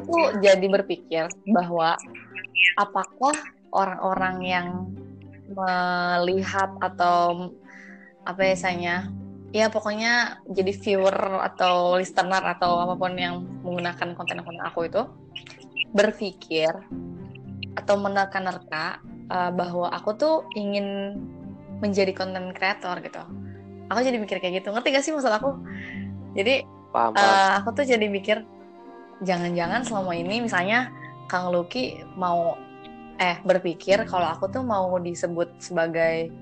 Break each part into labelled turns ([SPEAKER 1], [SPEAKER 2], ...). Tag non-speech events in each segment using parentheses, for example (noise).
[SPEAKER 1] aku tuh jadi berpikir bahwa apakah orang-orang yang melihat atau apa biasanya ya pokoknya jadi viewer atau listener atau apa pun yang menggunakan konten-konten aku itu berpikir atau menerka-nerka uh, bahwa aku tuh ingin menjadi konten kreator gitu. Aku jadi mikir kayak gitu. Ngerti gak sih maksud aku? Jadi paham, paham. Uh, aku tuh jadi mikir jangan-jangan selama ini misalnya Kang Luki mau eh berpikir kalau aku tuh mau disebut sebagai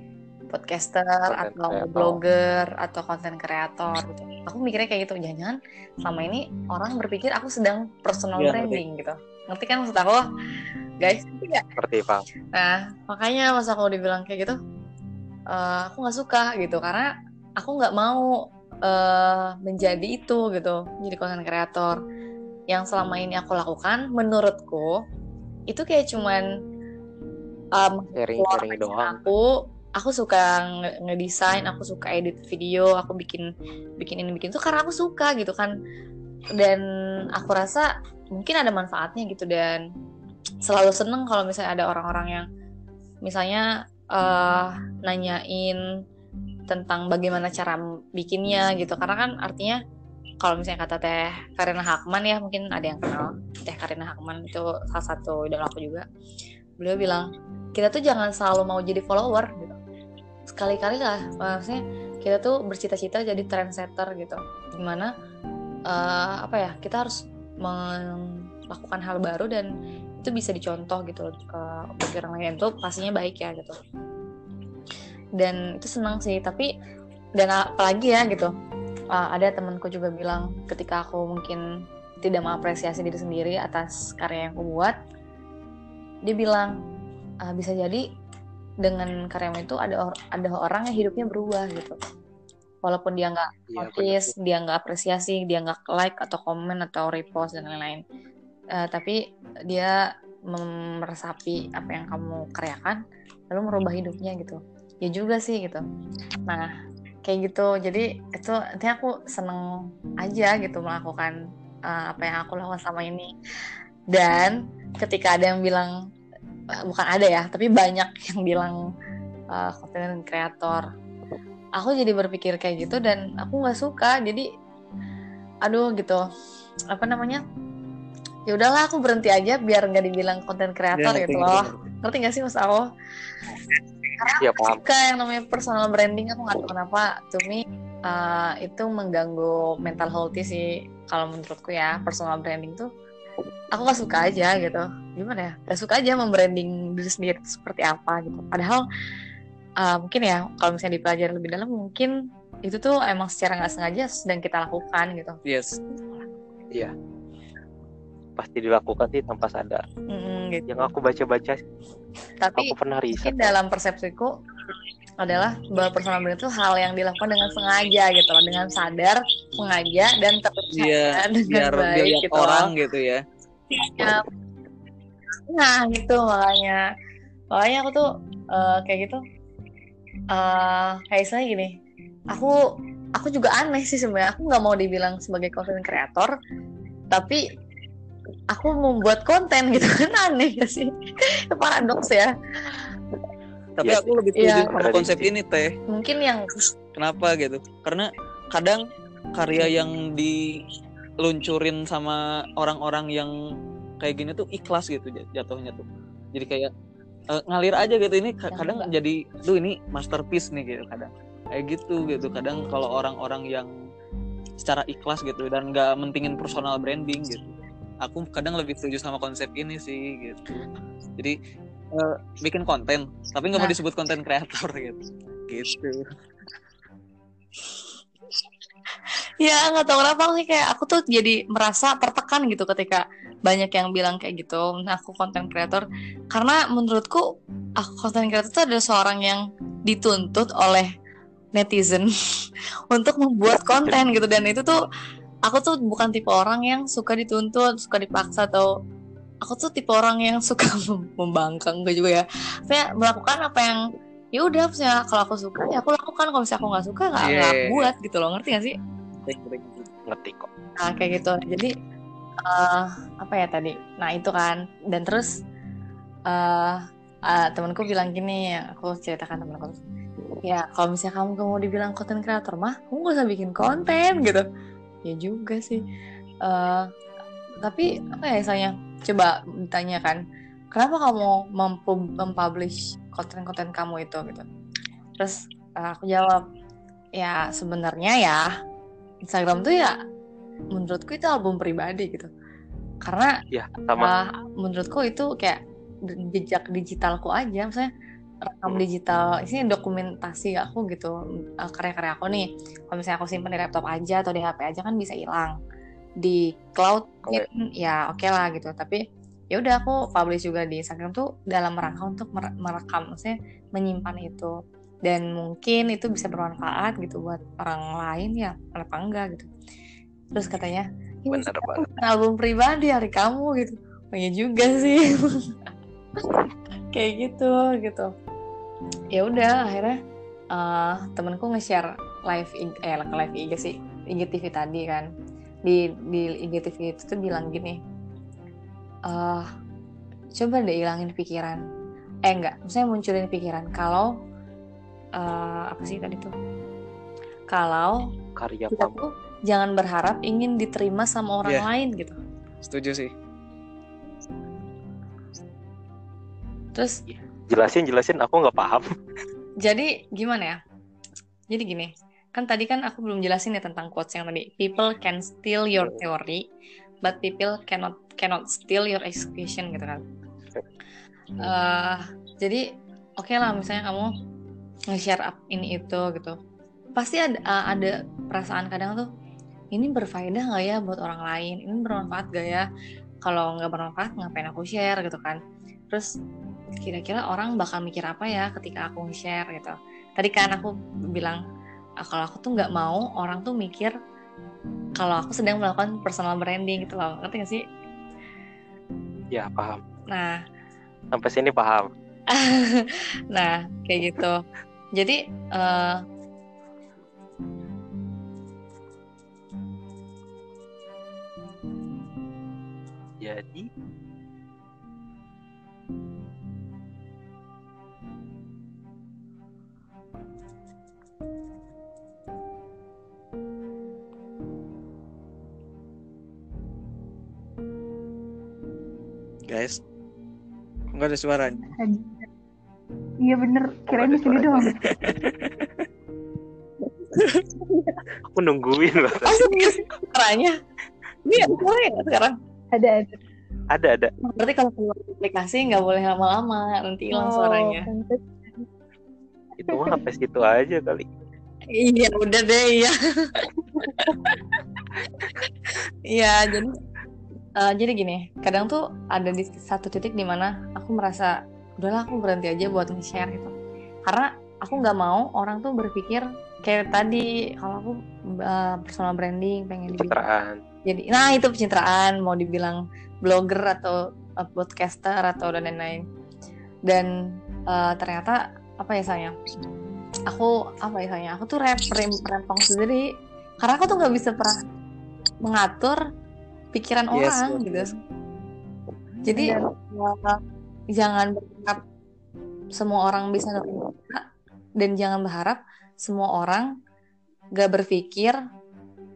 [SPEAKER 1] podcaster content atau creator. blogger atau konten kreator gitu. Aku mikirnya kayak gitu, jangan-jangan selama ini orang berpikir aku sedang personal ya, branding ngerti. gitu. Ngerti kan maksud aku? Guys,
[SPEAKER 2] ya? Ngerti, Pak.
[SPEAKER 1] Nah, makanya pas aku dibilang kayak gitu, uh, aku nggak suka gitu karena aku nggak mau uh, menjadi itu gitu, jadi konten kreator yang selama ini aku lakukan menurutku itu kayak cuman um,
[SPEAKER 2] sharing, sharing doang.
[SPEAKER 1] Aku aku suka ngedesain, aku suka edit video, aku bikin bikin ini bikin itu karena aku suka gitu kan. Dan aku rasa mungkin ada manfaatnya gitu dan selalu seneng kalau misalnya ada orang-orang yang misalnya uh, nanyain tentang bagaimana cara bikinnya gitu karena kan artinya kalau misalnya kata Teh Karina Hakman ya mungkin ada yang kenal. Teh Karina Hakman itu salah satu idola aku juga. Beliau bilang kita tuh jangan selalu mau jadi follower gitu. Sekali-kali lah maksudnya kita tuh bercita-cita jadi trendsetter gitu. Gimana uh, apa ya kita harus melakukan hal baru dan itu bisa dicontoh gitu uh, bagi orang lain. Itu pastinya baik ya gitu. Dan itu senang sih tapi dan apalagi ya gitu uh, ada temanku juga bilang ketika aku mungkin tidak mengapresiasi diri sendiri atas karya yang aku buat dia bilang uh, bisa jadi dengan karyamu itu ada or ada orang yang hidupnya berubah gitu. Walaupun dia nggak iya, notice dia nggak apresiasi dia nggak like atau komen atau repost dan lain-lain. Uh, tapi dia meresapi apa yang kamu karyakan lalu merubah hidupnya gitu. Ya juga sih gitu. Nah kayak gitu. Jadi itu nanti aku seneng aja gitu melakukan uh, apa yang aku lakukan selama ini. Dan ketika ada yang bilang uh, bukan ada ya tapi banyak (laughs) yang bilang uh, konten kreator aku jadi berpikir kayak gitu dan aku nggak suka. Jadi aduh gitu apa namanya ya udahlah aku berhenti aja biar nggak dibilang konten kreator ya, gitu loh. ngerti. Gak sih mas aku karena ya, paham. suka yang namanya personal branding aku nggak tahu kenapa. To me uh, itu mengganggu mental health sih kalau menurutku ya personal branding tuh. Aku gak suka aja gitu. Gimana ya? Gak suka aja membranding diri sendiri seperti apa gitu. Padahal uh, mungkin ya kalau misalnya dipelajari lebih dalam mungkin itu tuh emang secara nggak sengaja sedang kita lakukan gitu.
[SPEAKER 2] Yes. Iya. Pasti dilakukan sih tanpa sadar. Mm, gitu. yang aku baca-baca
[SPEAKER 1] tapi aku pernah riset. dalam persepsiku adalah bahwa personal branding itu hal yang dilakukan dengan sengaja gitu loh. Dengan sadar sengaja dan terpercaya
[SPEAKER 3] yeah, (laughs) dengan biar baik gitu orang loh. gitu ya. ya
[SPEAKER 1] nah gitu makanya. Makanya aku tuh uh, kayak gitu. Uh, kayak saya gini. Aku aku juga aneh sih sebenarnya. Aku nggak mau dibilang sebagai content creator tapi aku membuat konten gitu (laughs) kan aneh gak sih? Paradoks ya.
[SPEAKER 3] Tapi ya, aku lebih setuju ya. sama konsep ini teh.
[SPEAKER 1] Mungkin yang
[SPEAKER 3] kenapa gitu? Karena kadang karya yang diluncurin sama orang-orang yang kayak gini tuh ikhlas gitu jatuhnya tuh. Jadi kayak uh, ngalir aja gitu. Ini kadang ya, jadi tuh ini masterpiece nih gitu kadang. Kayak gitu gitu. Kadang kalau orang-orang yang secara ikhlas gitu dan nggak mentingin personal branding gitu aku kadang lebih setuju sama konsep ini sih gitu. Jadi uh, bikin konten tapi nggak nah. mau disebut konten kreator gitu. Gitu.
[SPEAKER 1] Ya nggak tahu kenapa sih kayak aku tuh jadi merasa tertekan gitu ketika banyak yang bilang kayak gitu nah aku konten kreator. Karena menurutku aku konten kreator itu ada seorang yang dituntut oleh netizen (laughs) untuk membuat konten gitu dan itu tuh aku tuh bukan tipe orang yang suka dituntut suka dipaksa atau aku tuh tipe orang yang suka (laughs) membangkang gue juga ya. Saya melakukan apa yang ya udah misalnya kalau aku suka ya aku lakukan. Kalau misalnya aku nggak suka nggak yeah. Iya, iya. buat gitu loh. Ngerti gak sih?
[SPEAKER 2] Ngerti kok.
[SPEAKER 1] Nah kayak gitu. Jadi uh, apa ya tadi? Nah itu kan. Dan terus uh, uh, temanku bilang gini aku ceritakan temanku. Ya kalau misalnya kamu mau dibilang konten kreator mah kamu gak usah bikin konten gitu ya juga sih. Uh, tapi apa ya misalnya coba ditanya kan kenapa kamu mempublish konten-konten kamu itu gitu? Terus uh, aku jawab ya sebenarnya ya Instagram tuh ya menurutku itu album pribadi gitu. Karena
[SPEAKER 2] ya sama. uh,
[SPEAKER 1] menurutku itu kayak jejak digitalku aja misalnya rekam hmm. digital. Ini dokumentasi aku gitu uh, karya-karya aku nih. Kalau misalnya aku simpan di laptop aja atau di HP aja kan bisa hilang. Di cloud okay. ya oke okay lah gitu. Tapi ya udah aku publish juga di Instagram tuh dalam rangka untuk merekam maksudnya menyimpan itu. Dan mungkin itu bisa bermanfaat gitu buat orang lain ya kenapa enggak gitu. Terus katanya
[SPEAKER 2] benar banget.
[SPEAKER 1] album pribadi hari kamu gitu. Oh iya juga sih. (laughs) Kayak gitu gitu ya udah akhirnya uh, temenku nge-share live eh live IG sih IGTV tadi kan di di IGTV itu tuh bilang gini uh, coba deh hilangin pikiran eh enggak maksudnya munculin pikiran kalau uh, apa sih tadi tuh kalau
[SPEAKER 2] karya kita tuh
[SPEAKER 1] jangan berharap ingin diterima sama orang yeah. lain gitu.
[SPEAKER 3] Setuju sih.
[SPEAKER 1] Terus
[SPEAKER 2] jelasin jelasin aku nggak paham. (laughs)
[SPEAKER 1] Jadi gimana ya? Jadi gini, kan tadi kan aku belum jelasin ya tentang quotes yang tadi. People can steal your theory, but people cannot cannot steal your execution gitu kan. Uh, jadi oke okay lah misalnya kamu nge-share up ini itu gitu pasti ada uh, ada perasaan kadang tuh ini berfaedah nggak ya buat orang lain ini bermanfaat gak ya kalau nggak bermanfaat ngapain aku share gitu kan terus kira-kira orang bakal mikir apa ya ketika aku share gitu. Tadi kan aku bilang ah, kalau aku tuh nggak mau orang tuh mikir kalau aku sedang melakukan personal branding gitu loh. Ngerti gak sih?
[SPEAKER 2] Ya paham.
[SPEAKER 1] Nah.
[SPEAKER 2] Sampai sini paham. (laughs)
[SPEAKER 1] Nah kayak gitu. Jadi uh,
[SPEAKER 3] ada suaranya
[SPEAKER 4] iya bener kirain di sini doang
[SPEAKER 2] aku nungguin loh
[SPEAKER 1] suaranya ini ada suara ya sekarang
[SPEAKER 4] ada ada.
[SPEAKER 2] Ada ada.
[SPEAKER 1] Berarti kalau keluar aplikasi nggak boleh lama-lama, nanti hilang oh, suaranya.
[SPEAKER 2] Itu mah sampai situ aja kali.
[SPEAKER 1] Iya udah deh ya. Iya jadi uh, jadi gini, kadang tuh ada di satu titik di mana aku merasa udahlah aku berhenti aja buat nge-share gitu. Karena aku nggak mau orang tuh berpikir kayak tadi kalau aku uh, personal branding pengen
[SPEAKER 2] dibilang
[SPEAKER 1] jadi nah itu pencitraan mau dibilang blogger atau uh, podcaster atau dan lain-lain. Dan uh, ternyata apa ya sayang? Aku apa ya sayang? Aku tuh rem rempong sendiri. Karena aku tuh nggak bisa pernah mengatur pikiran yes, orang yes, gitu jadi uh, jangan berharap semua orang bisa dan jangan berharap semua orang gak berpikir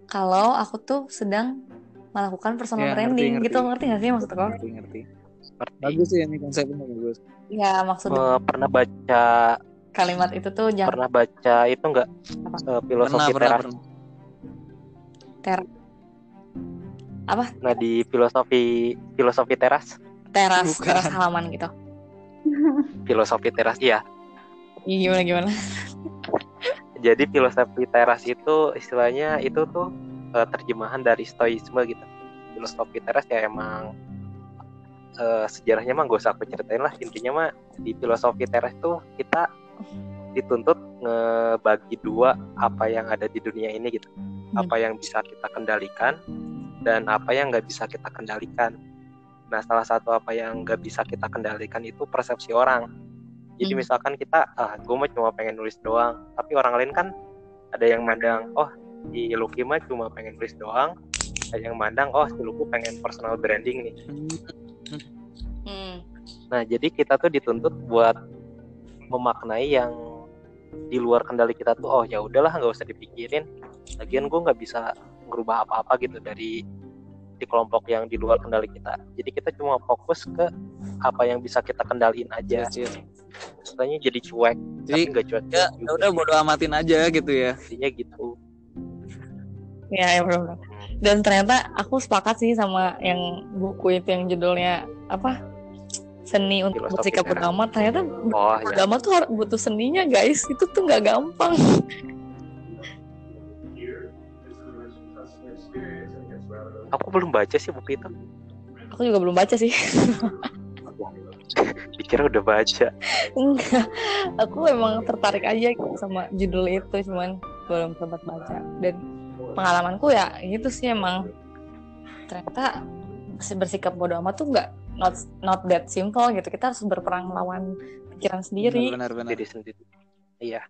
[SPEAKER 1] kalau aku tuh sedang melakukan personal ya, branding ngerti, gitu ngerti gak sih maksud aku?
[SPEAKER 3] Ngerti ngerti. Bagus sih ini konsepnya bagus.
[SPEAKER 1] Ya maksudnya.
[SPEAKER 2] Uh, pernah baca
[SPEAKER 1] kalimat itu tuh jangan.
[SPEAKER 2] Pernah baca itu enggak uh, filosofi pernah, teras. Pernah,
[SPEAKER 1] Ter apa?
[SPEAKER 2] Nah di filosofi filosofi teras.
[SPEAKER 1] Teras, Bukan. teras halaman gitu. (laughs)
[SPEAKER 2] filosofi teras iya.
[SPEAKER 1] Gimana gimana?
[SPEAKER 2] jadi filosofi teras itu istilahnya itu tuh uh, terjemahan dari stoicisme gitu filosofi teras ya emang uh, sejarahnya mah gak usah aku ceritain lah intinya mah di filosofi teras itu kita dituntut ngebagi dua apa yang ada di dunia ini gitu hmm. apa yang bisa kita kendalikan dan apa yang nggak bisa kita kendalikan. Nah salah satu apa yang nggak bisa kita kendalikan itu persepsi orang. Jadi hmm. misalkan kita ah gue mah cuma pengen nulis doang. Tapi orang lain kan ada yang mandang oh di Lucky mah cuma pengen nulis doang. Yang mandang oh si Luku pengen personal branding nih.
[SPEAKER 1] Hmm.
[SPEAKER 2] nah jadi kita tuh dituntut buat memaknai yang di luar kendali kita tuh oh ya udahlah nggak usah dipikirin. Lagian gue nggak bisa ngerubah apa-apa gitu dari di kelompok yang di luar kendali kita jadi kita cuma fokus ke apa yang bisa kita kendaliin aja
[SPEAKER 3] Yes, yes.
[SPEAKER 2] Istilahnya jadi cuek
[SPEAKER 3] Jadi,
[SPEAKER 2] tapi nggak cuek
[SPEAKER 3] ya ya udah bodo amatin aja gitu ya
[SPEAKER 2] intinya gitu
[SPEAKER 1] Ya, ya benar. Dan ternyata aku sepakat sih sama yang buku itu yang judulnya apa? Seni untuk
[SPEAKER 2] Filosofi
[SPEAKER 1] bersikap agama. Ternyata
[SPEAKER 2] oh ya
[SPEAKER 1] agama tuh harus butuh seninya, guys. Itu tuh nggak gampang.
[SPEAKER 2] Aku belum baca sih buku itu
[SPEAKER 1] Aku juga belum baca sih. (laughs)
[SPEAKER 2] dikira udah baca
[SPEAKER 1] Enggak. Aku emang tertarik aja sama judul itu, cuman belum sempat baca. Dan pengalamanku ya gitu sih emang ternyata si bersikap bodoh amat tuh nggak not not that simple gitu. Kita harus berperang melawan pikiran sendiri.
[SPEAKER 3] benar benar
[SPEAKER 2] diri sendiri iya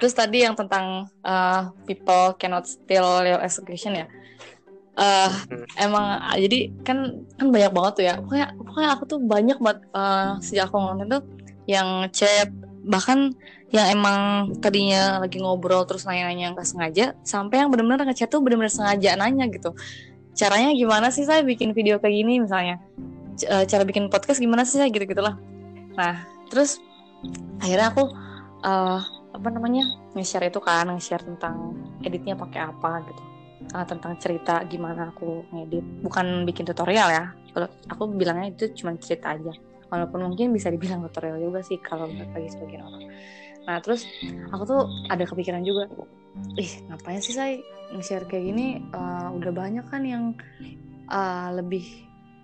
[SPEAKER 1] Terus tadi yang tentang uh, people cannot steal your execution ya.
[SPEAKER 2] Hmm.
[SPEAKER 1] emang ah, jadi kan kan banyak banget tuh ya. Pokoknya pokoknya aku tuh banyak banget uh, sejak aku nonton tuh yang chat bahkan yang emang tadinya lagi ngobrol terus nanya-nanya nggak sengaja sampai yang benar-benar ngechat tuh benar-benar sengaja nanya gitu. Caranya gimana sih saya bikin video kayak gini misalnya? C- eh, cara bikin podcast gimana sih saya gitu-gitulah. Nah, terus akhirnya aku eh apa namanya nge-share itu kan nge-share tentang editnya pakai apa gitu Ah, tentang cerita gimana aku ngedit. Bukan bikin tutorial ya. Kalau aku bilangnya itu cuma cerita aja. Walaupun mungkin bisa dibilang tutorial juga sih kalau bagi sebagian orang. Nah terus aku tuh ada kepikiran juga. Ih ngapain sih saya nge-share kayak gini? Eh, udah banyak kan yang eh, lebih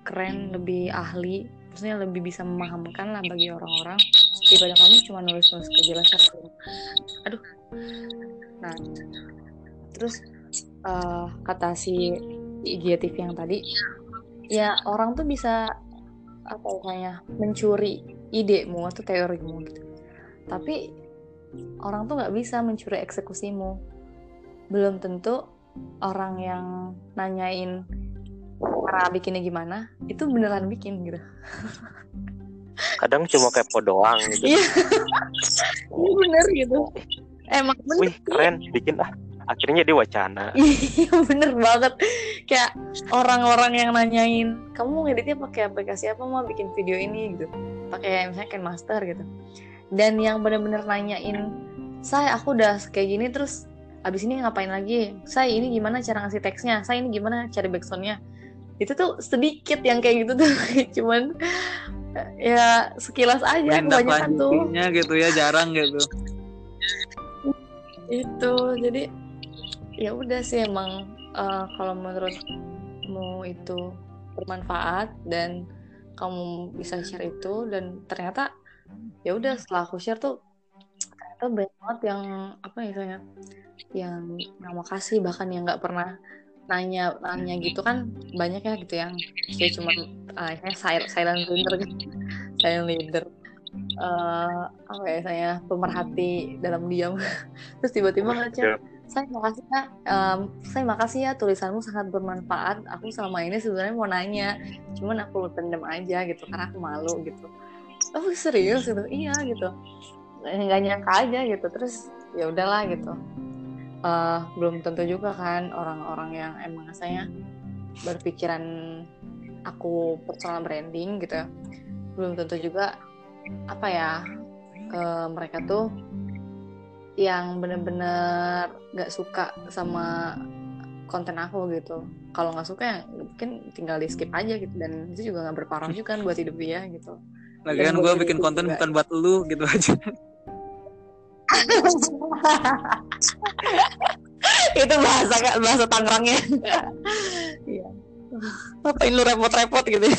[SPEAKER 1] keren lebih ahli. Maksudnya lebih bisa memahamkan lah bagi orang-orang. Daripada kamu cuma nulis-nulis kejelasan. Aduh. Nah terus eh, kata si IGTV yang tadi ya orang tuh bisa apa namanya mencuri idemu atau teorimu gitu tapi orang tuh nggak bisa mencuri eksekusimu belum tentu orang yang nanyain cara bikinnya gimana itu beneran bikin gitu
[SPEAKER 2] kadang cuma kepo doang gitu
[SPEAKER 1] Iya. (laughs) Iya bener gitu. Emang bener.
[SPEAKER 2] wih keren bikin ah akhirnya dia wacana
[SPEAKER 1] Iya (laughs) bener banget. Kayak orang-orang yang nanyain, kamu mau ngeditnya pakai aplikasi apa mau bikin video ini gitu. Pakai misalnya Ken Master gitu. Dan yang bener-bener nanyain, saya aku udah kayak gini terus abis ini ngapain lagi? Saya ini gimana cara ngasih teksnya? Saya ini gimana cari backsoundnya? Itu tuh sedikit yang kayak gitu tuh. (laughs) Cuman ya sekilas aja kebanyakan tuh.
[SPEAKER 3] gitu ya jarang gitu
[SPEAKER 1] itu jadi ya udah sih emang eh, kalau menurutmu itu bermanfaat dan kamu bisa share itu dan ternyata ya udah setelah aku share tuh ternyata banyak banget yang apa ya yang yang makasih bahkan yang nggak pernah nanya nanya gitu kan banyak ya gitu yang kayak cuma uh, silent, leader gitu silent leader eh apa ya saya pemerhati dalam diam. (laughs) Terus tiba-tiba ngechat saya makasih ya em, saya makasih ya tulisanmu sangat bermanfaat. Aku selama ini sebenarnya mau nanya cuman aku pendem aja gitu karena aku malu gitu. Oh serius gitu? Iya gitu. Nggak nyangka aja gitu. Terus ya udahlah gitu. Eh, belum tentu juga kan orang-orang yang emang saya berpikiran aku personal branding gitu ya. belum tentu juga apa ya eh, mereka tuh yang bener-bener gak suka sama konten aku gitu. Kalau nggak suka ya mungkin tinggal di skip aja gitu. Dan itu juga nggak berpengaruh juga kan buat hidup dia gitu.
[SPEAKER 3] Lagian
[SPEAKER 1] buat
[SPEAKER 3] gue bikin konten
[SPEAKER 1] juga.
[SPEAKER 3] bukan buat lu gitu aja. (laughs)
[SPEAKER 1] Itu bahasa bahasa Tangerangnya. Iya. Ngapain lu repot-repot gitu? (laughs)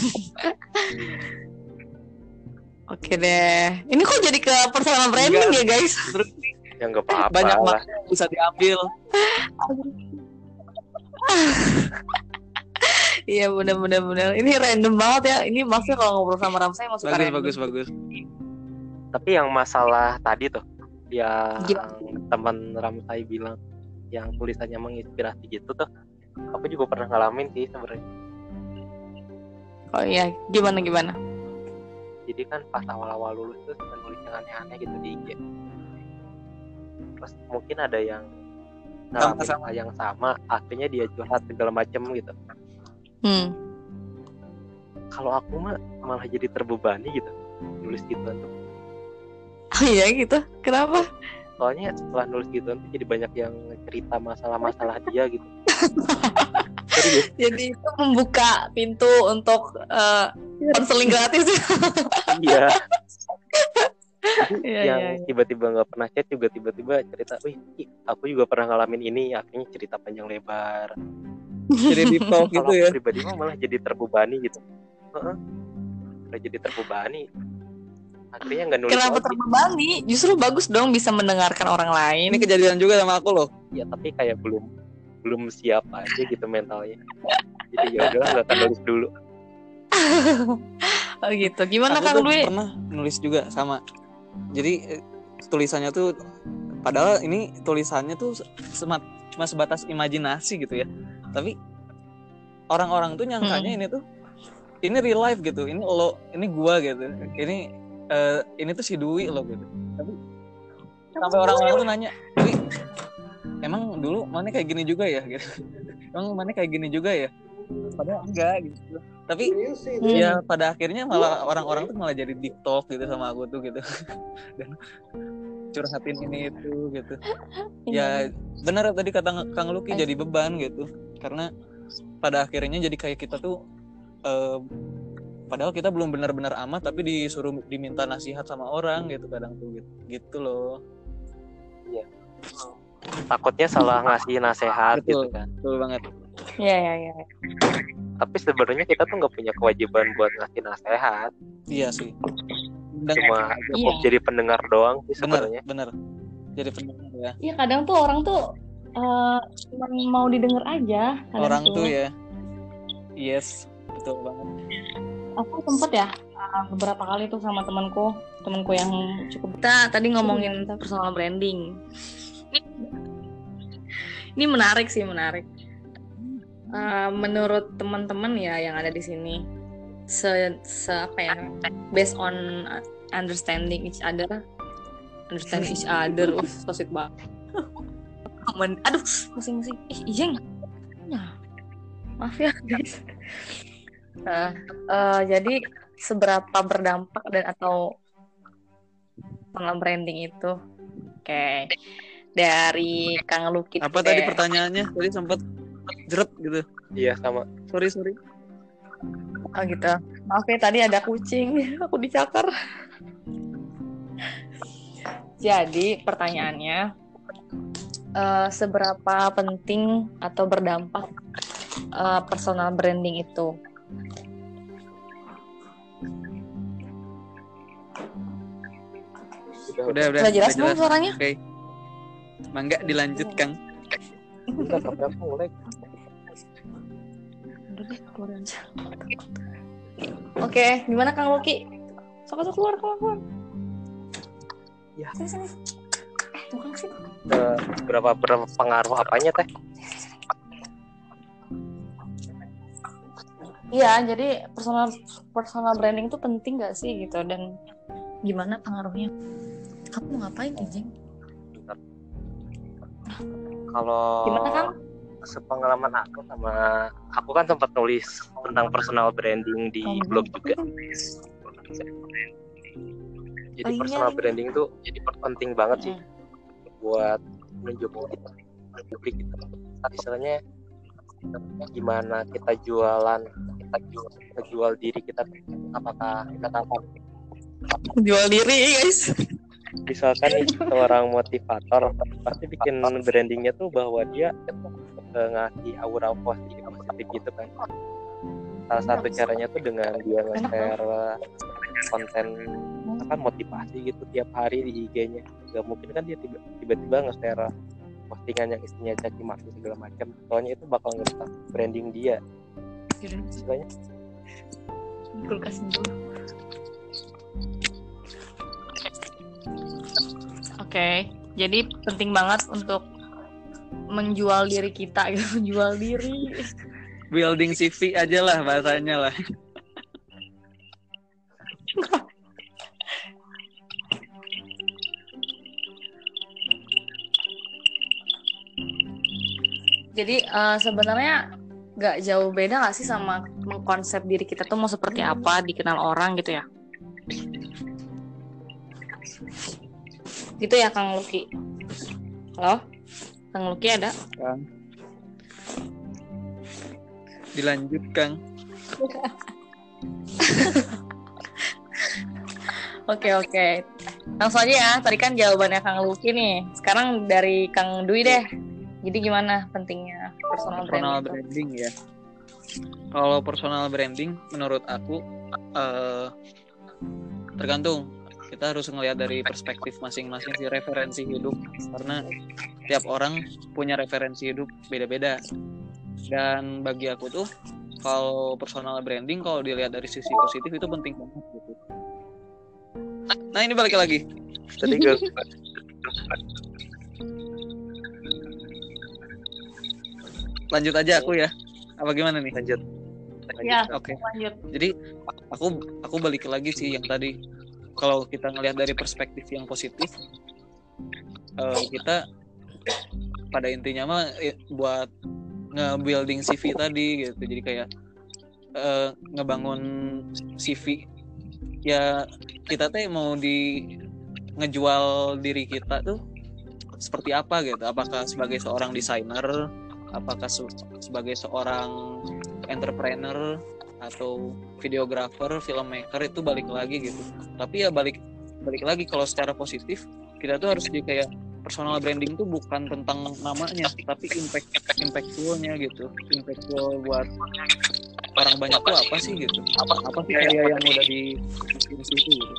[SPEAKER 1] Oke deh. Ini kok jadi ke personal branding ya guys
[SPEAKER 2] ya nggak apa-apa
[SPEAKER 3] banyak
[SPEAKER 2] lah.
[SPEAKER 3] banget yang bisa diambil. (laughs)
[SPEAKER 1] Iya bener-bener bener ini random banget ya. Ini maksudnya kalau ngobrol sama Ramsay masuk
[SPEAKER 3] bagus bagus bagus.
[SPEAKER 2] Tapi yang masalah tadi tuh yang
[SPEAKER 1] Gimana?
[SPEAKER 2] teman Ramsai bilang yang tulisannya menginspirasi gitu tuh aku juga pernah ngalamin sih sebenarnya.
[SPEAKER 1] Oh iya, gimana gimana?
[SPEAKER 2] jadi kan pas awal-awal lulus tuh nulis yang aneh-aneh gitu di IG terus mungkin ada yang ngalamin
[SPEAKER 3] Sama-sama.
[SPEAKER 2] hal yang sama akhirnya dia curhat segala macem gitu
[SPEAKER 1] Hmm.
[SPEAKER 2] kalau aku mah malah jadi terbebani gitu nulis gitu tuh
[SPEAKER 1] Oh iya gitu. Kenapa?
[SPEAKER 2] soalnya setelah nulis gitu tuh jadi banyak yang cerita masalah-masalah dia gitu (laughs) serius
[SPEAKER 1] Jadi itu membuka pintu untuk eh, konseling gratis.
[SPEAKER 2] iya (laughs) (laughs)
[SPEAKER 1] Iya,
[SPEAKER 2] yang
[SPEAKER 1] iya, iya.
[SPEAKER 2] tiba-tiba nggak pernah chat juga tiba-tiba cerita wih aku juga pernah ngalamin ini akhirnya cerita panjang lebar
[SPEAKER 3] Jadi di (laughs) talk gitu
[SPEAKER 2] kalau
[SPEAKER 3] ya.
[SPEAKER 2] aku pribadi malah jadi terbebani gitu Heeh. Udah jadi terbebani akhirnya nggak nulis
[SPEAKER 1] Kenapa
[SPEAKER 2] lagi.
[SPEAKER 1] terbebani? Justru bagus dong bisa mendengarkan orang lain.
[SPEAKER 3] Ini kejadian juga sama aku loh.
[SPEAKER 2] ya tapi kayak belum belum siap aja gitu mentalnya jadi ya udahlah nggak akan nulis dulu (laughs)
[SPEAKER 1] Oh gitu. Gimana
[SPEAKER 3] aku
[SPEAKER 1] Kang Dwi?
[SPEAKER 3] pernah nulis juga sama. Jadi eh, tulisannya tuh padahal ini tulisannya tuh semat, cuma sebatas imajinasi gitu ya. Tapi orang-orang tuh nyangkanya
[SPEAKER 1] Hmm.
[SPEAKER 3] ini tuh ini real life gitu. Ini lo, ini gua gitu. Ini eh, ini tuh si Dwi lo gitu. Tapi sampai orang-orang tuh nanya, "Dwi, emang dulu mana kayak gini juga ya?" (laughs) gitu. Emang mana kayak gini juga ya? Padahal enggak gitu. Tapi
[SPEAKER 1] Hmm.
[SPEAKER 3] ya pada akhirnya malah orang-orang tuh malah jadi deep talk gitu sama aku tuh gitu (laughs) dan curhatin ini itu gitu
[SPEAKER 1] Iya.
[SPEAKER 3] ya benar tadi kata Kang Luki jadi beban gitu karena pada akhirnya jadi kayak kita tuh eh, padahal kita belum benar-benar amat tapi disuruh diminta nasihat sama orang gitu kadang tuh gitu, gitu loh
[SPEAKER 2] takutnya salah ngasih nasehat gitu
[SPEAKER 3] Betul.
[SPEAKER 2] kan
[SPEAKER 3] betul banget
[SPEAKER 1] Iya, iya, iya.
[SPEAKER 2] tapi sebenarnya kita tuh nggak punya kewajiban buat ngasih nasehat
[SPEAKER 3] iya sih Dan
[SPEAKER 2] cuma cukup
[SPEAKER 1] Iya.
[SPEAKER 2] jadi pendengar doang sih
[SPEAKER 3] benar
[SPEAKER 2] sebenarnya
[SPEAKER 3] benar jadi pendengar ya
[SPEAKER 4] Iya kadang tuh orang tuh eh, cuma mau didengar aja.
[SPEAKER 3] orang tuh ya yes betul banget
[SPEAKER 4] Aku sempet ya eh, beberapa kali tuh sama temanku, temanku yang cukup
[SPEAKER 1] Kita tadi ngomongin personal branding. Ini menarik sih, menarik. Eh, menurut teman-teman ya yang ada di sini, se, se apa ya, based on understanding each other, understanding each other, uh, (laughs) so sweet banget. Aduh, musing-musing. Ih, ijeng. Nah, maaf ya guys. Nah, eh, jadi seberapa berdampak dan atau branding itu? Oke, dari Kang Luki.
[SPEAKER 3] apa tadi pertanyaannya tadi sempat jeret gitu
[SPEAKER 2] iya sama
[SPEAKER 3] sorry sorry
[SPEAKER 1] Oh gitu. Maaf ya tadi ada kucing, (laughs) aku dicakar. Jadi pertanyaannya, eh, seberapa penting atau berdampak eh, personal branding itu?
[SPEAKER 2] udah
[SPEAKER 3] udah udah
[SPEAKER 1] Sudah jelas
[SPEAKER 3] udah
[SPEAKER 1] belum suaranya?
[SPEAKER 3] oke mangga dilanjut kang
[SPEAKER 2] udah tapi aku mulai.
[SPEAKER 1] Oke, gimana Kang Luki? Sok sok keluar, keluar, keluar.
[SPEAKER 2] Ya.
[SPEAKER 1] Sini, sini. Eh, bukan sini.
[SPEAKER 2] eh, berapa berapa pengaruh apanya teh
[SPEAKER 1] Iya, jadi personal personal branding itu penting gak sih gitu dan gimana pengaruhnya? Kamu mau ngapain, Ijeng?
[SPEAKER 2] Kalau
[SPEAKER 1] Gimana, Kang?
[SPEAKER 2] sepengalaman aku sama aku kan sempat nulis tentang personal branding di
[SPEAKER 1] Oh,
[SPEAKER 2] blog juga jadi
[SPEAKER 1] Oh, iya,
[SPEAKER 2] personal
[SPEAKER 1] iya.
[SPEAKER 2] branding itu jadi penting banget sih buat menunjukkan kita publik gitu. istilahnya gimana kita jualan kita jual, kita jual diri kita apakah kita tahu
[SPEAKER 1] Jual diri, guys.
[SPEAKER 2] Misalkan (laughs) seorang motivator pasti bikin brandingnya tuh bahwa dia eh, ngasih aura positif positif gitu kan. Salah satu caranya tuh dengan dia nge-share konten apa motivasi gitu tiap hari di IG-nya gak mungkin kan dia tiba- tiba-tiba nge-share postingan yang isinya caci maki segala macam. Soalnya itu bakal ngerusak branding dia. Istilahnya.
[SPEAKER 1] Kulkas dulu. Oke, jadi penting banget untuk menjual diri kita gitu (laughs) menjual diri.
[SPEAKER 3] Building CV aja lah bahasanya lah.
[SPEAKER 1] Jadi eh, sebenarnya nggak jauh beda nggak sih sama mengkonsep diri kita tuh mau seperti apa dikenal orang gitu ya gitu ya Kang Luki halo Kang Luki ada
[SPEAKER 3] Kang. dilanjut Kang (laughs)
[SPEAKER 1] Oke oke. Langsung aja ya. Tadi kan jawabannya Kang Luki nih. Sekarang dari Kang Dwi deh. Jadi gimana pentingnya personal,
[SPEAKER 3] personal
[SPEAKER 1] branding?
[SPEAKER 3] branding ya kalau personal branding menurut aku eh, tergantung kita harus ngelihat dari perspektif masing-masing sih referensi hidup. Karena tiap orang punya referensi hidup beda-beda. Dan bagi aku tuh kalau personal branding kalau dilihat dari sisi positif itu penting banget gitu. Nah ini balik lagi.
[SPEAKER 2] Tadi gue
[SPEAKER 3] lanjut aja aku ya. Apa gimana nih?
[SPEAKER 2] Lanjut.
[SPEAKER 1] Ya,
[SPEAKER 3] oke.
[SPEAKER 1] lanjut.
[SPEAKER 3] jadi aku aku balik lagi sih yang tadi kalau kita ngelihat dari perspektif yang positif eh, kita pada intinya mah eh, buat nge-building CV tadi gitu. Jadi kayak eh, ngebangun CV ya kita teh mau di ngejual diri kita tuh seperti apa gitu. Apakah sebagai seorang desainer apakah se- sebagai seorang entrepreneur atau videographer, filmmaker itu balik lagi gitu. Tapi ya balik balik lagi kalau secara positif kita tuh harus jadi kayak personal branding tuh bukan tentang namanya tapi impact impactfulnya gitu. Impactful buat orang banyak tuh apa sih gitu? Apa apa sih karya yang udah di di situ gitu?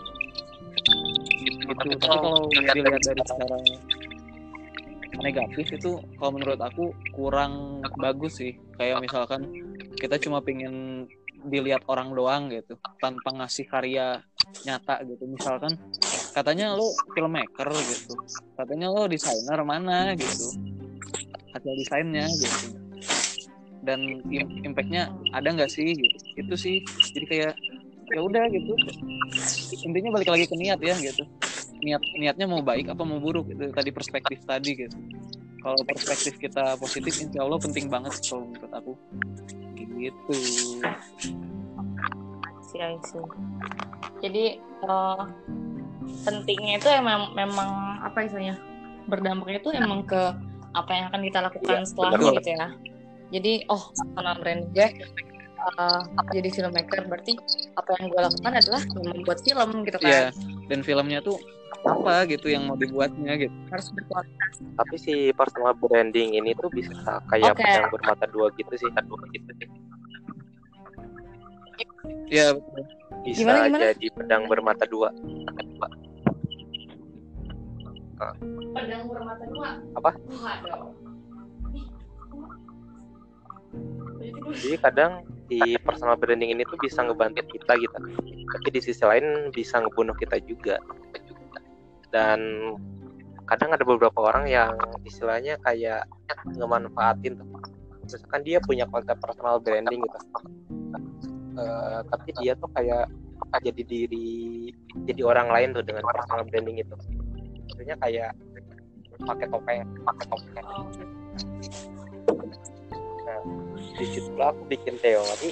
[SPEAKER 3] Gitu. Tapi kalau dilihat dari secara negatif itu kalau menurut aku kurang bagus sih. Kayak misalkan kita cuma pengen dilihat orang doang gitu tanpa ngasih karya nyata gitu. Misalkan katanya lo filmmaker gitu katanya lo desainer mana gitu hasil desainnya gitu. Dan im- impactnya ada nggak sih gitu? Itu sih jadi kayak ya udah gitu. Intinya balik lagi ke niat ya gitu. Niat niatnya mau baik apa mau buruk itu tadi perspektif tadi gitu. Kalau perspektif kita positif insya Allah penting banget kalau menurut aku gitu
[SPEAKER 1] sih I see. Jadi eh, pentingnya itu emang memang apa istilahnya berdampaknya itu emang ke apa yang akan kita lakukan
[SPEAKER 2] Iya,
[SPEAKER 1] setelahnya
[SPEAKER 3] benar.
[SPEAKER 1] gitu ya. Jadi oh personal brand gue eh, jadi filmmaker berarti apa yang gue lakukan adalah membuat film gitu kan
[SPEAKER 3] ya dan filmnya tuh apa gitu yang mau dibuatnya gitu
[SPEAKER 1] harus berkualitas.
[SPEAKER 2] Tapi si personal branding ini tuh bisa kayak
[SPEAKER 1] Oke.
[SPEAKER 2] pedang bermata dua gitu sih. Dua gitu sih.
[SPEAKER 3] ya
[SPEAKER 2] Bisa
[SPEAKER 1] Gimana, gimana?
[SPEAKER 2] jadi pedang bermata dua.
[SPEAKER 1] Pedang bermata dua.
[SPEAKER 2] Apa? Jadi kadang si personal branding ini tuh bisa ngebantu kita gitu. Tapi di sisi lain bisa ngebunuh kita juga. Dan kadang ada beberapa orang yang istilahnya kayak ngemanfaatin tuh. Misalkan dia punya konsep personal branding gitu. Eh, tapi dia tuh kayak jadi diri jadi orang lain tuh dengan personal branding itu. Maksudnya kayak pakai topeng, pakai topeng. di situ aku bikin teori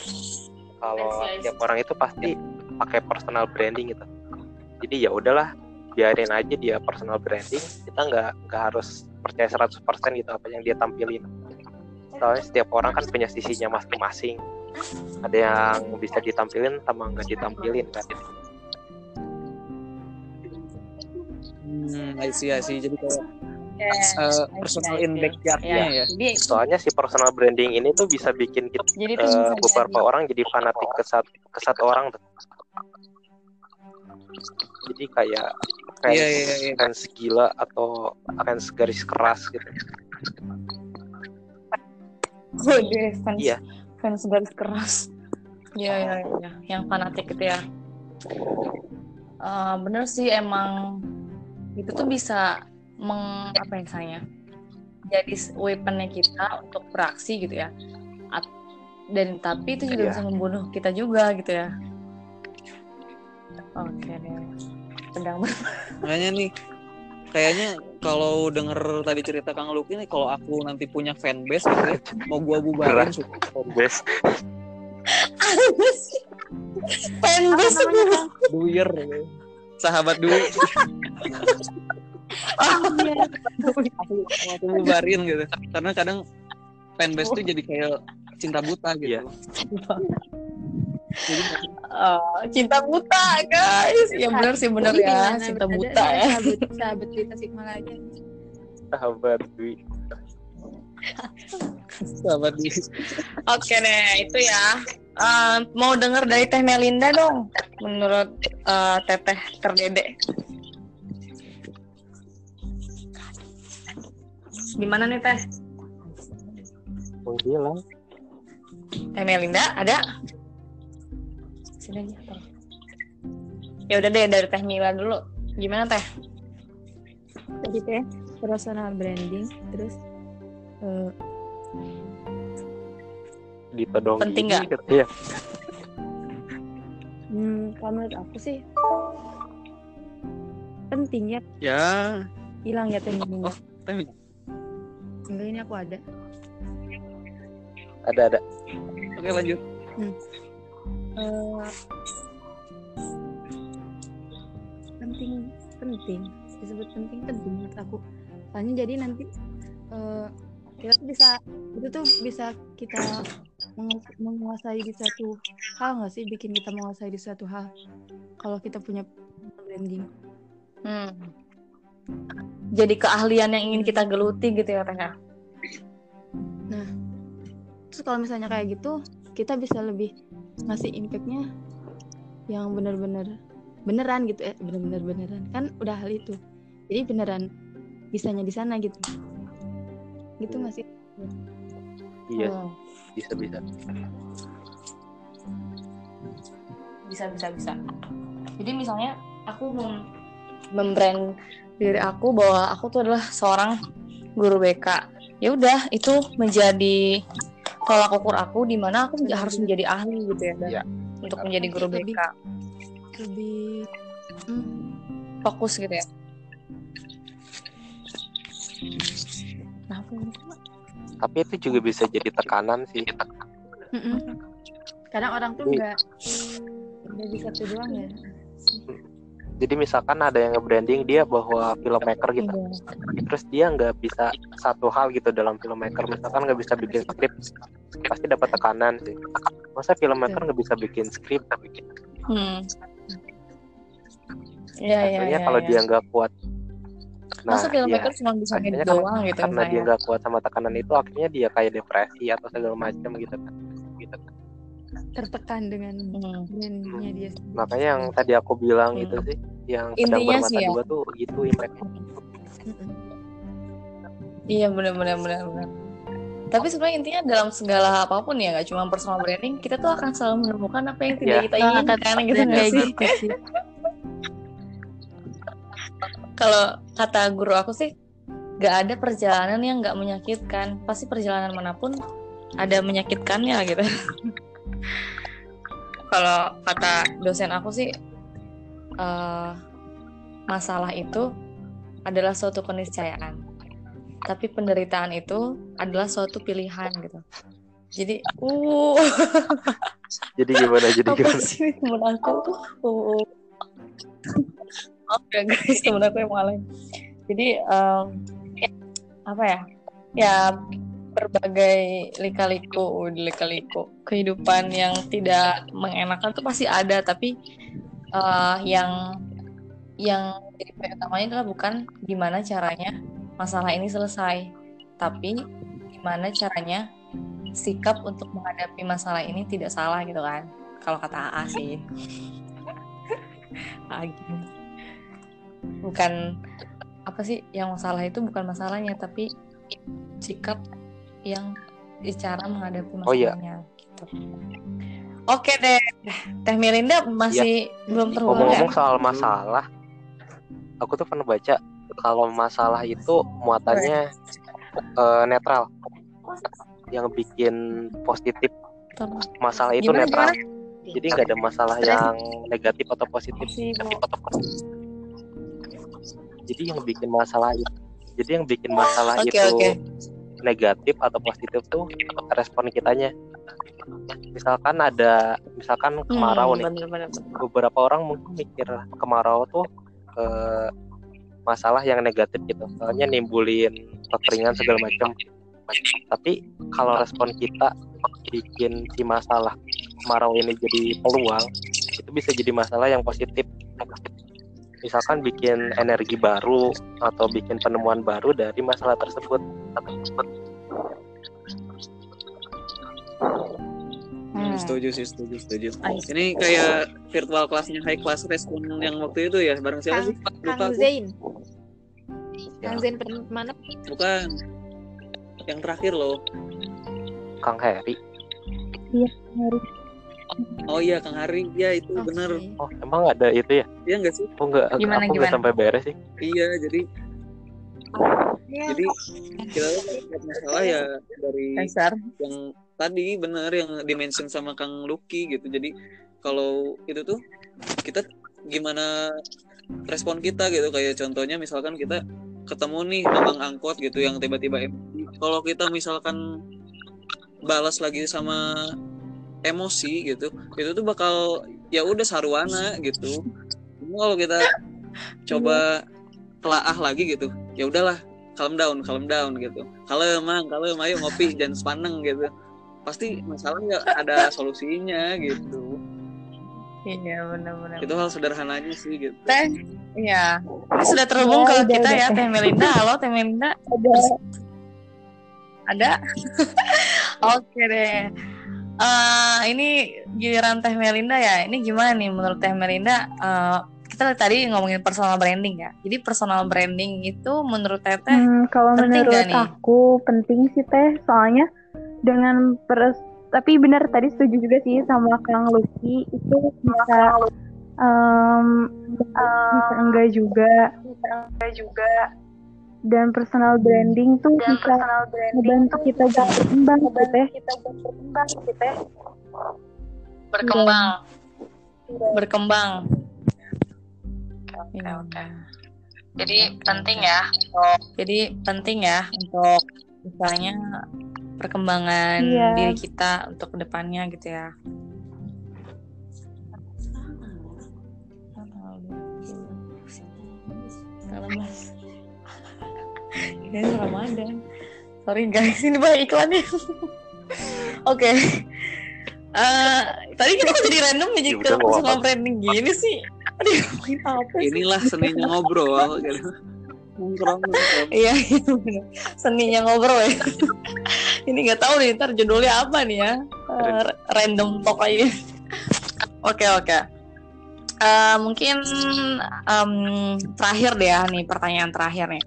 [SPEAKER 2] kalau tiap orang itu pasti pakai personal branding gitu jadi ya udahlah biarin aja dia personal branding kita nggak nggak harus percaya 100% gitu apa yang dia tampilin soalnya setiap orang kan punya sisinya masing-masing ada yang bisa ditampilin sama nggak ditampilin kan
[SPEAKER 3] hmm, I see, I see. jadi kayak
[SPEAKER 1] Ya,
[SPEAKER 3] eh, personal in backyardnya
[SPEAKER 1] ya.
[SPEAKER 3] ya
[SPEAKER 1] Jadi
[SPEAKER 2] soalnya si personal branding ini tuh bisa bikin kita
[SPEAKER 1] jadi
[SPEAKER 2] eh,
[SPEAKER 1] bisa
[SPEAKER 2] beberapa
[SPEAKER 1] jadi-
[SPEAKER 2] orang jadi fanatik ke satu ke satu orang tuh. jadi kayak fans,
[SPEAKER 3] Iya, iya, iya.
[SPEAKER 2] fans gila atau fans garis keras gitu
[SPEAKER 1] Kode fans
[SPEAKER 2] Iya.
[SPEAKER 1] fans garis keras. Iya iya iya, yang fanatik gitu ya. Eh, bener sih emang itu tuh bisa meng apa ya misalnya jadi weaponnya kita untuk beraksi gitu ya At- dan tapi itu juga
[SPEAKER 2] Iya.
[SPEAKER 1] bisa membunuh kita juga gitu ya oke deh ber- (laughs)
[SPEAKER 3] Makanya nih kayaknya kalau denger tadi cerita Kang Luki nih kalau aku nanti punya fanbase gitu ya mau gua bubarin
[SPEAKER 1] fanbase.
[SPEAKER 3] Duir gitu. sahabat Dwi. Aku aku bubarin gitu. Karena kadang fanbase tuh jadi kayak cinta buta gitu
[SPEAKER 1] Oh, cinta buta guys ya benar sih benar ya
[SPEAKER 5] Gimana?
[SPEAKER 1] cinta buta
[SPEAKER 5] ada
[SPEAKER 1] ya
[SPEAKER 5] Sahabat, sahabat di Tasikmalaya.
[SPEAKER 2] Sahabat Dwi.
[SPEAKER 3] sahabat Dwi
[SPEAKER 1] oke deh itu ya Eh, mau denger dari Teh Melinda dong menurut eh, Teteh terdede gimana nih Teh
[SPEAKER 2] Menghilang.
[SPEAKER 1] Teh Melinda ada? Sini aja. Ya udah deh dari Teh Mila dulu. Gimana Teh?
[SPEAKER 5] Tadi teh personal branding terus eh,
[SPEAKER 2] Ditodong
[SPEAKER 1] Penting
[SPEAKER 2] gini,
[SPEAKER 1] nggak?
[SPEAKER 2] Iya.
[SPEAKER 5] hmm, kalau menurut aku sih penting ya
[SPEAKER 3] ya
[SPEAKER 5] hilang ya teh ini.
[SPEAKER 3] Oh. tapi
[SPEAKER 5] Enggak ini aku ada.
[SPEAKER 2] Ada ada.
[SPEAKER 3] oke lanjut
[SPEAKER 5] Eh, penting penting disebut penting penting menurut aku soalnya jadi nanti eh, kita tuh bisa itu tuh bisa kita mengu- menguasai di suatu hal nggak sih bikin kita menguasai di suatu hal kalau kita punya branding
[SPEAKER 1] Hmm. Jadi keahlian yang ingin kita geluti gitu ya Teh. ya?
[SPEAKER 5] terus kalau misalnya kayak gitu kita bisa lebih ngasih impactnya yang benar-benar beneran gitu eh bener-bener beneran kan udah hal itu jadi beneran bisanya di sana gitu gitu nggak sih
[SPEAKER 2] Iya,
[SPEAKER 1] Hmm.
[SPEAKER 2] bisa bisa.
[SPEAKER 1] Bisa bisa bisa. Jadi misalnya aku mem membrand diri aku bahwa aku tuh adalah seorang guru BK. Ya udah itu menjadi tolak ukur aku di mana aku harus menjadi ahli gitu ya dan
[SPEAKER 2] Iya.
[SPEAKER 1] untuk menjadi guru
[SPEAKER 5] Lebih-
[SPEAKER 1] BK
[SPEAKER 5] lebih hmm,
[SPEAKER 1] fokus gitu ya. Nah,
[SPEAKER 2] Tapi itu juga bisa jadi tekanan sih.
[SPEAKER 5] mm-mm. kadang orang tuh
[SPEAKER 2] Iya.
[SPEAKER 5] nggak nggak bisa tuh doang ya
[SPEAKER 2] Jadi misalkan ada yang nge-branding dia bahwa filmmaker gitu.
[SPEAKER 1] Iya.
[SPEAKER 2] Terus dia nggak bisa satu hal gitu dalam filmmaker. Misalkan nggak bisa bikin skrip, pasti dapat tekanan sih. Masa filmmaker nggak bisa bikin skrip?
[SPEAKER 1] Hmm. Iya iya
[SPEAKER 2] Akhirnya
[SPEAKER 1] iya.
[SPEAKER 2] kalau
[SPEAKER 1] iya.
[SPEAKER 2] dia nggak kuat, nah
[SPEAKER 1] Masa filmmaker cuma bisa ngedit
[SPEAKER 2] kan
[SPEAKER 1] doang gitu
[SPEAKER 2] karena dia
[SPEAKER 1] misalnya.
[SPEAKER 2] nggak kuat sama tekanan itu, akhirnya dia kayak depresi atau segala macam gitu kan. Gitu.
[SPEAKER 5] Tertekan dengan
[SPEAKER 1] Hmm.
[SPEAKER 5] brandingnya dia sendiri.
[SPEAKER 2] Makanya yang tadi aku bilang
[SPEAKER 1] Hmm.
[SPEAKER 2] itu sih, yang
[SPEAKER 1] Intinya
[SPEAKER 2] bermata
[SPEAKER 1] sih ya.
[SPEAKER 2] dua tuh gitu impactnya.
[SPEAKER 1] Iya benar benar benar benar. Tapi sebenarnya intinya dalam segala apa pun ya, nggak cuma personal branding, kita tuh akan selalu menemukan apa yang tidak
[SPEAKER 2] Iya.
[SPEAKER 1] kita inginkan gitu
[SPEAKER 5] Dan
[SPEAKER 1] nggak
[SPEAKER 5] kayak
[SPEAKER 1] sih?
[SPEAKER 5] gitu sih
[SPEAKER 1] Kalau kata guru aku sih, nggak ada perjalanan yang nggak menyakitkan. Pasti perjalanan mana pun ada menyakitkannya gitu. Kalau kata dosen aku sih, eh, masalah itu adalah suatu keniscayaan. Tapi penderitaan itu adalah suatu pilihan gitu. Jadi, uh,
[SPEAKER 2] Jadi gimana? Jadi
[SPEAKER 1] apa
[SPEAKER 2] gimana?
[SPEAKER 1] sih temen aku? Uh, Oke guys, temen aku yang malah. Jadi em, apa ya? Ya berbagai lika-liku, lika-liku kehidupan yang tidak mengenakan tuh pasti ada, tapi eh, yang yang jadi utamanya adalah bukan gimana caranya masalah ini selesai, tapi gimana caranya sikap untuk menghadapi masalah ini tidak salah gitu kan. Kalau kata AA sih. (laughs) Gini. Bukan apa sih yang masalah itu bukan masalahnya tapi sikap yang cara menghadapi
[SPEAKER 2] Oh, iya.
[SPEAKER 1] masalahnya gitu. Oke deh, Teh Mirinda masih belum terhubung ya?
[SPEAKER 2] Ngomong-ngomong soal masalah, aku tuh pernah baca kalau masalah itu muatannya eh, netral yang bikin positif masalah itu
[SPEAKER 1] Gimana,
[SPEAKER 2] netral
[SPEAKER 1] gimana?
[SPEAKER 2] jadi nggak ada masalah yang negatif atau positif
[SPEAKER 1] Si Bu.
[SPEAKER 2] jadi yang bikin masalah itu jadi yang bikin masalah
[SPEAKER 1] Oke,
[SPEAKER 2] itu
[SPEAKER 1] oke.
[SPEAKER 2] Negatif atau positif tuh respon kitanya. Misalkan ada misalkan kemarau
[SPEAKER 1] Hmm,
[SPEAKER 2] nih.
[SPEAKER 1] bener, bener, bener.
[SPEAKER 2] beberapa orang mungkin mikir kemarau tuh eh, masalah yang negatif gitu. Soalnya nimbulin kekeringan segala macam. Tapi kalau respon kita bikin si masalah kemarau ini jadi peluang itu bisa jadi masalah yang positif. Misalkan bikin energi baru atau bikin penemuan baru dari masalah tersebut
[SPEAKER 4] Hmm.
[SPEAKER 3] Setuju sih, setuju, setuju.
[SPEAKER 1] See.
[SPEAKER 3] Ini kayak virtual kelasnya high class respon yang waktu itu ya, bareng siapa
[SPEAKER 5] Kang,
[SPEAKER 3] sih? Lupa
[SPEAKER 5] Kang. Zain.
[SPEAKER 2] Ya.
[SPEAKER 5] Kang Zain pernah mana?
[SPEAKER 3] Bukan. Yang terakhir loh.
[SPEAKER 2] Kang Heri
[SPEAKER 3] Oh iya, Kang Hari. Ya itu
[SPEAKER 5] Oke.
[SPEAKER 3] bener.
[SPEAKER 2] oh emang ada itu ya
[SPEAKER 3] Iya nggak sih?
[SPEAKER 2] oh enggak
[SPEAKER 1] Gimana,
[SPEAKER 2] aku nggak
[SPEAKER 1] gimana?
[SPEAKER 2] sampai beres sih
[SPEAKER 3] Iya, jadi
[SPEAKER 5] Iya.
[SPEAKER 3] jadi kita masalah ya dari
[SPEAKER 1] Dasar.
[SPEAKER 3] yang tadi bener yang dimention sama Kang Lucky gitu. Jadi kalau itu tuh kita gimana respon kita gitu kayak contohnya misalkan kita ketemu nih abang angkot gitu yang tiba-tiba. Kalau kita misalkan balas lagi sama emosi gitu, itu tuh bakal ya udah sarwana gitu. Kalau kita coba telaah lagi gitu, ya udahlah calm down, calm down gitu. Kalem, mang, kalem, ayo ngopi, (laughs) jangan sepaneng gitu. Pasti masalahnya (laughs) ada solusinya gitu.
[SPEAKER 1] Iya, benar-benar.
[SPEAKER 3] Itu hal sederhananya sih gitu.
[SPEAKER 1] Teh, iya. Ini sudah terhubung
[SPEAKER 4] Ya,
[SPEAKER 1] ke
[SPEAKER 4] udah,
[SPEAKER 1] kita
[SPEAKER 4] udah,
[SPEAKER 1] ya,
[SPEAKER 4] Teh.
[SPEAKER 1] Teh Melinda. Halo, Teh Melinda.
[SPEAKER 4] Ada
[SPEAKER 1] Ada? (laughs) Oke deh. Eh, ini giliran Teh Melinda ya. Ini gimana nih menurut Teh Melinda? eh, kita tadi ngomongin personal branding ya. Jadi personal branding itu menurut Teteh
[SPEAKER 4] Hmm, kalau
[SPEAKER 1] penting
[SPEAKER 4] menurut
[SPEAKER 1] nih?
[SPEAKER 4] aku penting sih teh, soalnya dengan pers tapi benar tadi setuju juga sih sama Kang Lucky itu bisa em, bisa enggak juga enggak juga dan personal branding tuh bisa membantu kita buat berkembang gitu kita buat berkembang gitu teh
[SPEAKER 1] berkembang. Berkembang. Oke,
[SPEAKER 4] Iya.
[SPEAKER 1] oke. Jadi penting ya untuk jadi penting ya untuk misalnya perkembangan
[SPEAKER 4] Iya.
[SPEAKER 1] diri kita untuk ke depannya gitu ya. Salam mas. Ini Ramadan. Sorry guys, ini banyak iklannya. (laughs) Oke. Eh, tadi kita kok jadi random jadi
[SPEAKER 2] Ya
[SPEAKER 1] ke personal branding gini sih. Aduh, ngomongin apa sih?
[SPEAKER 3] Inilah seninya ngobrol gitu. Nongkrong.
[SPEAKER 1] Iya, bener. Seninya ngobrol ya. (laughs) Ini nggak tahu nih ntar judulnya apa nih ya. Eh, random talk aja. Oke oke. Eh, mungkin em, terakhir deh ya nih pertanyaan terakhir nih.